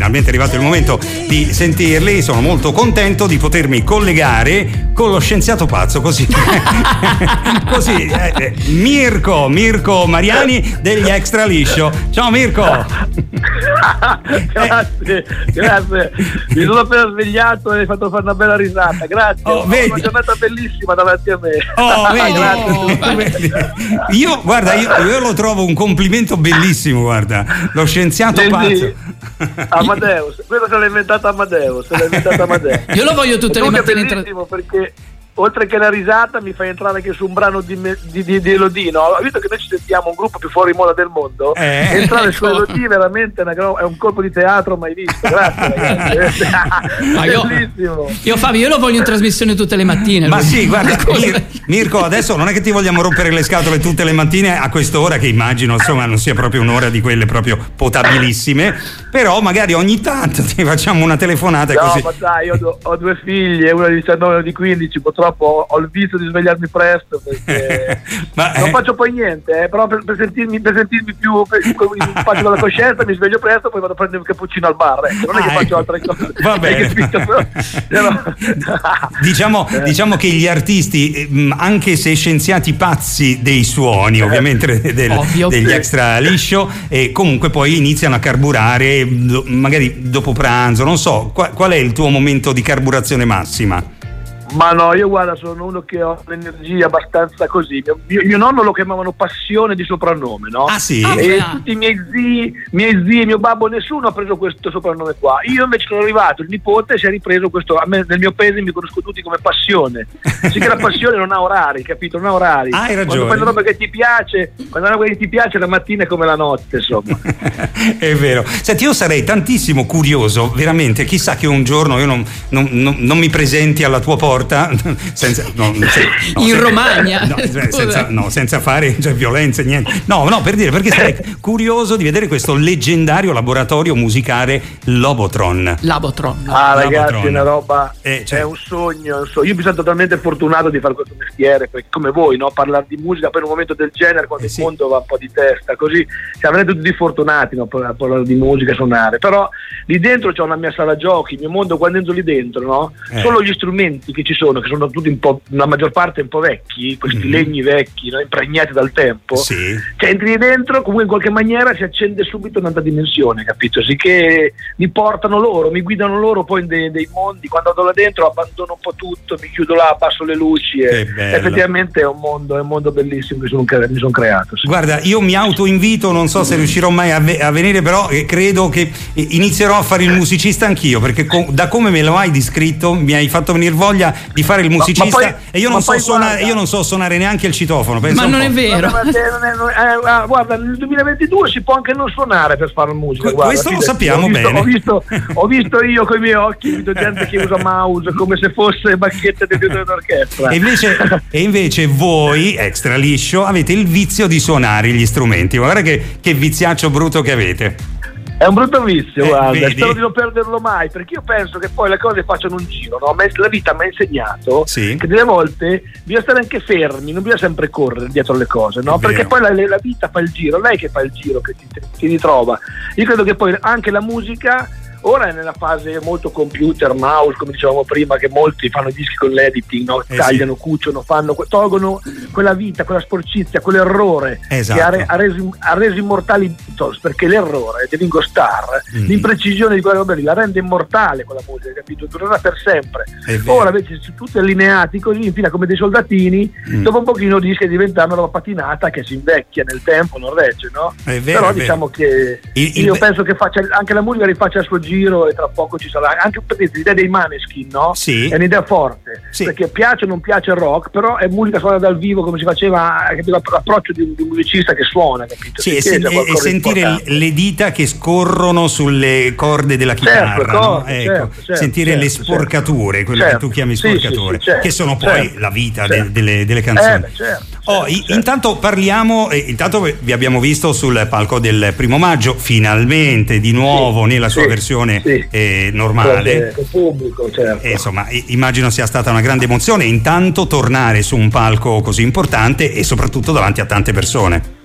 finalmente è arrivato il momento di sentirli. Sono molto contento di potermi collegare con lo scienziato pazzo, così. così eh, eh, Mirko, Mirko Mariani degli Extra Liscio. Ciao Mirko! grazie, grazie. Mi sono appena svegliato e hai fatto fare una bella risata. Grazie. Oh, vedi. Una giornata bellissima davanti a me. Oh, vedi. Oh, io, guarda, io, io, lo trovo un complimento bellissimo, guarda. Lo scienziato sì, pazzo. Amadeus, quello se l'ha inventato Amadeus, se l'ha inventato Amadeus. Io lo voglio tutte le mattine. È bellissimo tra... perché oltre che la risata mi fai entrare anche su un brano di, di, di, di Elodino visto che noi ci sentiamo un gruppo più fuori moda del mondo. Eh, entrare ecco. su Elodie veramente è un colpo di teatro mai visto grazie ragazzi. Io, io Fabio io lo voglio in trasmissione tutte le mattine ma sì guarda Mir- Mirko adesso non è che ti vogliamo rompere le scatole tutte le mattine a quest'ora che immagino insomma non sia proprio un'ora di quelle proprio potabilissime però magari ogni tanto ti facciamo una telefonata no così. ma sai io ho due figlie una di 19 e una di 15 potrò purtroppo ho il vizio di svegliarmi presto perché Ma, non eh. faccio poi niente, eh, però per, per, sentirmi, per sentirmi più per, in pace con la coscienza mi sveglio presto poi vado a prendere un cappuccino al bar. Ecco. Non è che ah, faccio ecco. altre cose. Va bene. diciamo, eh. diciamo, che gli artisti, mm, anche se scienziati pazzi dei suoni, eh. ovviamente del, Ovvio. degli extra liscio, e comunque poi iniziano a carburare magari dopo pranzo, non so, qual, qual è il tuo momento di carburazione massima? Ma no, io guarda, sono uno che ho l'energia abbastanza così. Mio, mio nonno lo chiamavano passione di soprannome, no? Ah sì? E ah, tutti i miei zii, miei zii, mio babbo, nessuno ha preso questo soprannome qua. Io invece sono arrivato, il nipote si è ripreso questo, a me, nel mio paese mi conosco tutti come passione. Sì che la passione non ha orari, capito? Non ha orari. Ah, hai ragione. Quando fai una roba che ti piace, quando una roba che ti piace la mattina è come la notte, insomma. è vero. Senti, io sarei tantissimo curioso, veramente, chissà che un giorno io non, non, non, non mi presenti alla tua porta porta senza, no, no, in Romagna no, senza, no, senza, fare cioè, violenze niente no no per dire perché sarei curioso di vedere questo leggendario laboratorio musicale Lobotron Labotron ah ragazzi è una roba eh, cioè, è un sogno, un sogno io mi sono totalmente fortunato di fare questo mestiere perché come voi no? parlare di musica per un momento del genere quando eh, il sì. mondo va un po' di testa così cioè, avrete tutti fortunati no? a parlare di musica suonare però lì dentro c'è una mia sala giochi il mio mondo quando entro lì dentro no? Eh. solo gli strumenti che ci sono, che sono tutti un po', la maggior parte un po' vecchi, questi mm-hmm. legni vecchi, no? impregnati dal tempo, sì. cioè entri dentro, comunque in qualche maniera si accende subito un'altra dimensione, capito? Sicché mi portano loro, mi guidano loro poi in dei, dei mondi, quando vado là dentro abbandono un po' tutto, mi chiudo là, abbasso le luci e effettivamente è un mondo, è un mondo bellissimo che sono, mi sono creato. Sì. Guarda, io mi autoinvito, non so se riuscirò mai a, ve- a venire, però eh, credo che inizierò a fare il musicista anch'io, perché co- da come me lo hai descritto mi hai fatto venire voglia di fare il musicista ma, ma poi, e io non, so suonare, io non, so suonare, neanche il citofono. Ma non è vero. Guarda, eh, ah, guarda, nel 2022 si può anche non suonare per fare musica. Guarda, questo lo sappiamo ho visto, bene. Ho visto, ho visto io con i miei occhi vedo gente che usa mouse come se fosse bacchette di d'orchestra. E invece, e invece voi, extra liscio, avete il vizio di suonare gli strumenti. Guarda che, che viziaccio brutto che avete. È un brutto vizio, eh, guarda, vedi? spero di non perderlo mai, perché io penso che poi le cose facciano un giro, no? La vita mi ha insegnato sì. che delle volte bisogna stare anche fermi, non bisogna sempre correre dietro le cose, no? Perché poi la, la, vita fa il giro, lei che fa il giro, che ti, ti ritrova. Io credo che poi anche la musica Ora è nella fase molto computer, mouse, come dicevamo prima, che molti fanno i dischi con l'editing, no? eh tagliano, sì. cuciono, fanno, tolgono quella vita, quella sporcizia, quell'errore esatto. che ha, re, ha, reso, ha, reso, immortali i Beatles, perché l'errore di Ringo Starr, mm. l'imprecisione di quella roba lì, la rende immortale quella musica, capito? Durerà per sempre. Ora invece tutti allineati così, in fila come dei soldatini, mm. dopo un pochino i dischi diventano una patinata che si invecchia nel tempo, non regge, no? Vero, Però diciamo che il, io penso che faccia, anche la musica rifaccia il suo giro giro e tra poco ci sarà anche per l'idea dei maneskin, no? Sì. È un'idea forte, sì. perché piace o non piace il rock, però è musica suonata dal vivo come si faceva, capito? l'approccio di un, di un, musicista che suona, capito? Sì, e, sen- e sentire le dita che scorrono sulle corde della certo, chitarra, certo, no? corde, ecco, certo, certo, sentire certo, le sporcature, certo. quelle che tu chiami sporcature, che sono poi certo. la vita de- delle, delle, canzoni. Eh, beh, certo, oh, intanto parliamo, eh, intanto vi abbiamo visto sul palco del primo maggio, finalmente di nuovo nella sua versione eh, normale. Il pubblico, certo. E, insomma, immagino sia stata una grande emozione intanto tornare su un palco così importante e soprattutto davanti a tante persone.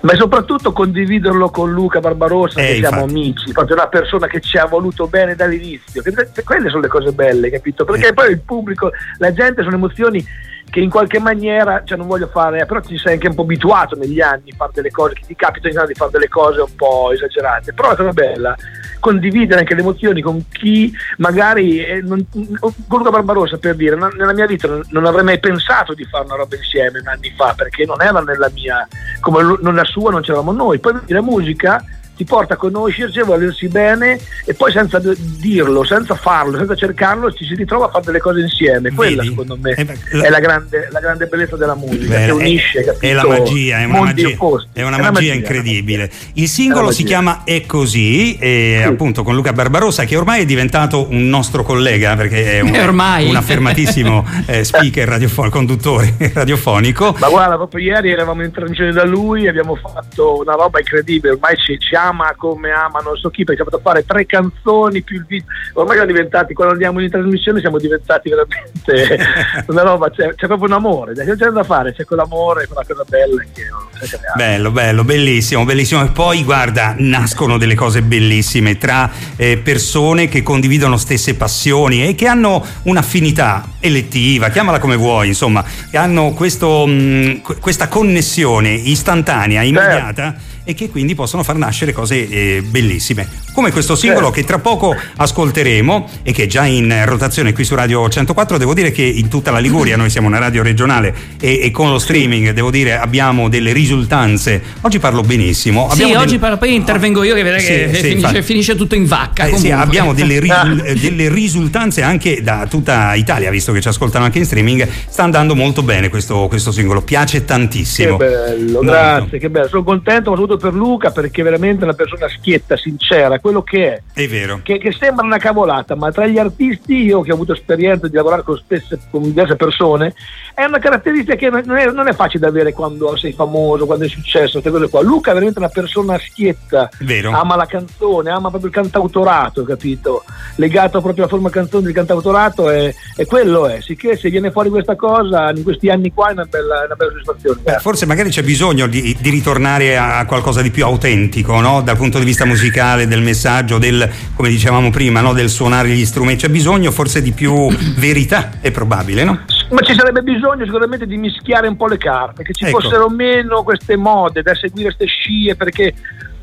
ma soprattutto condividerlo con Luca Barbarossa, eh, che infatti. siamo amici, proprio una persona che ci ha voluto bene dall'inizio. Quelle sono le cose belle, capito? Perché eh. poi il pubblico, la gente sono emozioni che in qualche maniera, cioè non voglio fare, però ti sei anche un po' abituato negli anni a fare delle cose, che ti capita di fare delle cose un po' esagerate, però è cosa bella condividere anche le emozioni con chi magari, eh, non, Luca Barbarossa per dire, non, nella mia vita non, non, avrei mai pensato di fare una roba insieme anni fa, perché non era nella mia, come nella sua non c'eravamo noi, poi la musica ti porta a conoscersi, a volersi bene e poi senza dirlo, senza farlo, senza cercarlo ci si ritrova a fare delle cose insieme. Quella Vedi? secondo me eh è la grande, la grande, bellezza della musica Beh, che unisce, è, è la magia, è una magia, è una magia, magia incredibile. Il singolo si chiama È così, e sì. appunto con Luca Barbarossa che ormai è diventato un nostro collega perché è un, un affermatissimo eh, speaker radiofonico, conduttore radiofonico. Ma guarda, proprio ieri eravamo in trasmissione da lui, abbiamo fatto una roba incredibile, ormai ci, ci ama come ama non so chi, perché ha fatto fare tre canzoni più il video. Ormai siamo diventati, quando andiamo in trasmissione siamo diventati veramente una roba, c'è, c'è, proprio un amore, c'è, c'è da fare, c'è quell'amore, quella cosa bella che Bello, bello, bellissimo, bellissimo. E poi guarda, nascono delle cose bellissime tra eh, persone che condividono stesse passioni e che hanno un'affinità elettiva, chiamala come vuoi, insomma, che hanno questo, mh, mm, questa connessione istantanea, immediata. Certo e che quindi possono far nascere cose eh, bellissime. Come questo singolo che tra poco ascolteremo e che è già in rotazione qui su Radio 104, devo dire che in tutta la Liguria noi siamo una radio regionale e, e con lo streaming devo dire abbiamo delle risultanze. Oggi parlo benissimo. Abbiamo sì, del... oggi parlo, poi intervengo io che vedrai sì, che sì, finisce, finisce, tutto in vacca. Eh, sì, abbiamo delle, risul- delle, risultanze anche da tutta Italia, visto che ci ascoltano anche in streaming. Sta andando molto bene questo, questo singolo, piace tantissimo. Che bello, molto. grazie, che bello. Sono contento, soprattutto per Luca perché è veramente una persona schietta, sincera, quello che è. È vero. Che, che sembra una cavolata, ma tra gli artisti, io che ho avuto esperienza di lavorare con, stesse, con diverse persone, è una caratteristica che non è, non è, facile da avere quando sei famoso, quando è successo, queste qua. Luca è veramente una persona schietta, vero. ama la canzone, ama proprio il cantautorato, capito? Legato proprio alla forma canzone del cantautorato è, è quello è, sicché se viene fuori questa cosa in questi anni qua è una bella, una bella soddisfazione. Beh, forse magari c'è bisogno di, di ritornare a qualcosa qualcosa di più autentico no? dal punto di vista musicale, del messaggio, del, come dicevamo prima, no? del suonare gli strumenti. C'è bisogno forse di più verità, è probabile, no? Ma ci sarebbe bisogno sicuramente di mischiare un po' le carte, che ci ecco. fossero meno queste mode da seguire queste scie, perché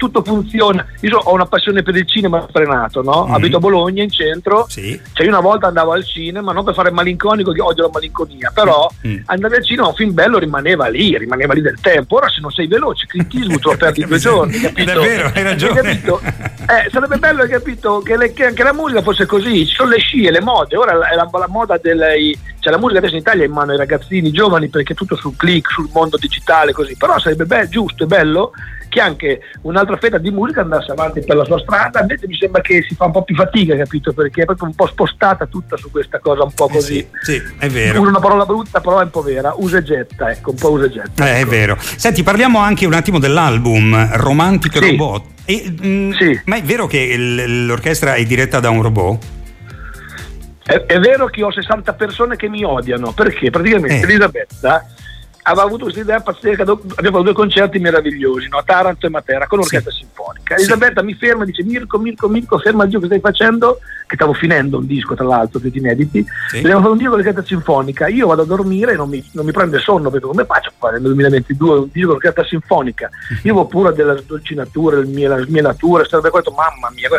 tutto funziona. Io ho una passione per il cinema frenato, no? Mm. Abito a Bologna in centro. Sì. Cioè, io una volta andavo al cinema, non per fare malinconico, che odio la malinconia, però mm. andare al cinema, un film bello rimaneva lì, rimaneva lì del tempo. Ora, se non sei veloce, crittismo, tu lo perdi due giorni. Capito? È vero, hai ragione. Capito? Eh, sarebbe bello, hai capito, che, le, che, anche la musica fosse così. Ci sono le scie, le mode. Ora è la, la moda delle. Cioè, la musica adesso in Italia è in mano ai ragazzini giovani perché è tutto sul click, sul mondo digitale, così. Però sarebbe be- giusto e bello che anche un'altra fetta di musica andasse avanti per la sua strada, invece mi sembra che si fa un po' più fatica, capito? Perché è proprio un po' spostata tutta su questa cosa un po' così. Eh sì, sì, è vero. Una parola brutta, però è un po' vera, usa e getta, ecco, un po' usa e getta. Eh, ecco. È vero. Senti, parliamo anche un attimo dell'album Romantic sì. Robot. E, mh, mm, sì. Ma è vero che l'orchestra è diretta da un robot? È, è, vero che ho 60 persone che mi odiano perché praticamente eh. Elisabetta aveva avuto questa idea pazzesca, abbiamo fatto due concerti meravigliosi, no? Taranto e Matera, con l'orchestra sì. sinfonica. Elisabetta sì. mi ferma e dice Mirko, Mirko, Mirko, ferma giù che stai facendo, che stavo finendo un disco tra l'altro, tutti inediti, sì. abbiamo fatto un disco con l'orchestra sinfonica, io vado a dormire e non mi, non mi prende sonno, perché come faccio a fare nel 2022 un disco con l'orchestra sinfonica? Io ho pure della dolcinatura, della smielatura, sarebbe questo, mamma mia...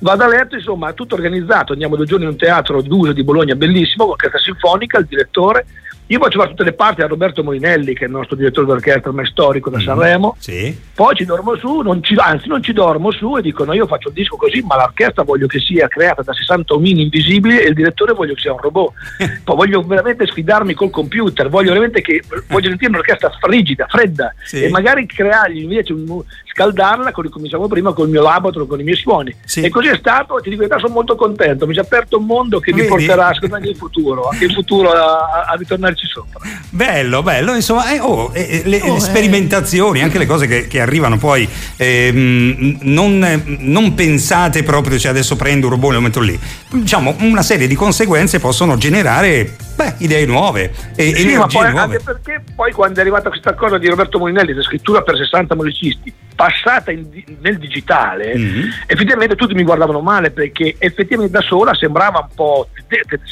Vado a letto, insomma, tutto organizzato. Andiamo due giorni in un teatro d'uso di Bologna, bellissimo, con l'orchestra sinfonica, il direttore, io faccio da tutte le parti a Roberto Molinelli, che è il nostro direttore d'orchestra, ormai storico da mm-hmm. Sanremo. Sì. Poi ci dormo su, non ci, anzi non ci dormo su e dico no, io faccio un disco così, ma l'orchestra voglio che sia creata da 60 omini invisibili e il direttore voglio che sia un robot. Poi voglio veramente sfidarmi col computer, voglio veramente che voglio sentire un'orchestra frigida, fredda sì. e magari creargli invece un, scaldarla, come diciamo prima, con il mio labatro, con i miei suoni. Sì. E così è stato, ti dico che sono molto contento, mi si è aperto un mondo che Vedi? mi porterà secondo me nel futuro, anche in futuro a, a ritornarci sopra. Bello, bello, insomma, eh, oh, eh, le, oh, le, sperimentazioni, eh. anche le cose che, che arrivano poi ehm, non, non, pensate proprio, cioè adesso prendo un robot e lo metto lì. Diciamo, una serie di conseguenze possono generare Beh, idee nuove e sì, ma poi, nuove. anche perché poi quando è arrivata questa cosa di Roberto Molinelli, la scrittura per 60 musicisti, passata in, nel digitale, mm-hmm. effettivamente tutti mi guardavano male perché effettivamente da sola sembrava un po'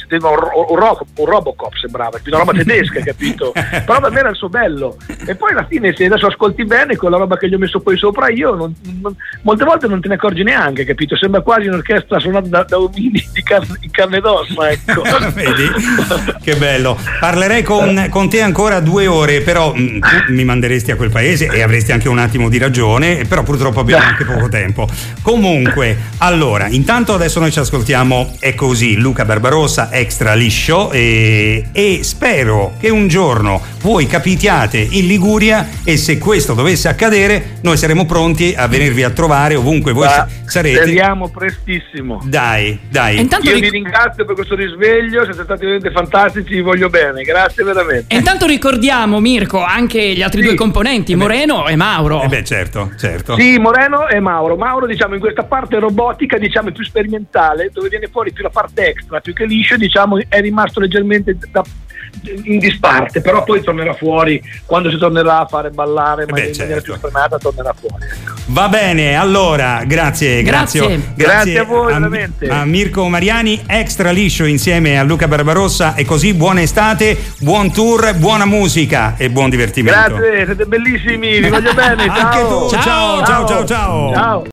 un, un, un Robocop sembrava, una roba tedesca, capito? Però per me era il suo bello. E poi alla fine se adesso ascolti bene con la roba che gli ho messo poi sopra io, non, non, molte volte non te ne accorgi neanche, capito? Sembra quasi un'orchestra suonata da, da umili di carne, in carne d'ossa, ecco. Vedi? Che bello. Parlerei con, con, te ancora due ore, però mh, mm, tu mi manderesti a quel paese e avresti anche un attimo di ragione, però purtroppo abbiamo anche poco tempo. Comunque, allora, intanto adesso noi ci ascoltiamo È così, Luca Barbarossa, extra liscio e, e spero che un giorno voi capitiate in Liguria e se questo dovesse accadere noi saremo pronti a venirvi a trovare ovunque voi da, sarete. Speriamo prestissimo. Dai, dai. Intanto Io ric- vi ringrazio per questo risveglio, siete stati veramente fantastici, vi voglio bene, grazie veramente. E intanto ricordiamo Mirko anche gli altri sì. due componenti, eh Moreno e Mauro. Eh beh, certo, certo. Sì, Moreno e Mauro. Mauro diciamo in questa parte robotica diciamo più sperimentale, dove viene fuori più la parte extra, più che liscio, diciamo è rimasto leggermente da in disparte, però poi tornerà fuori quando si tornerà a fare ballare, ma Beh, in maniera certo. più frenata tornerà fuori. Ecco. Va bene, allora, grazie, grazie. Grazie, grazie a voi, a, veramente. A Mirko Mariani, extra liscio insieme a Luca Barbarossa e così buona estate, buon tour, buona musica e buon divertimento. Grazie, siete bellissimi, vi voglio bene. Ciao. Anche tu, ciao, ciao, ciao, ciao. ciao. ciao.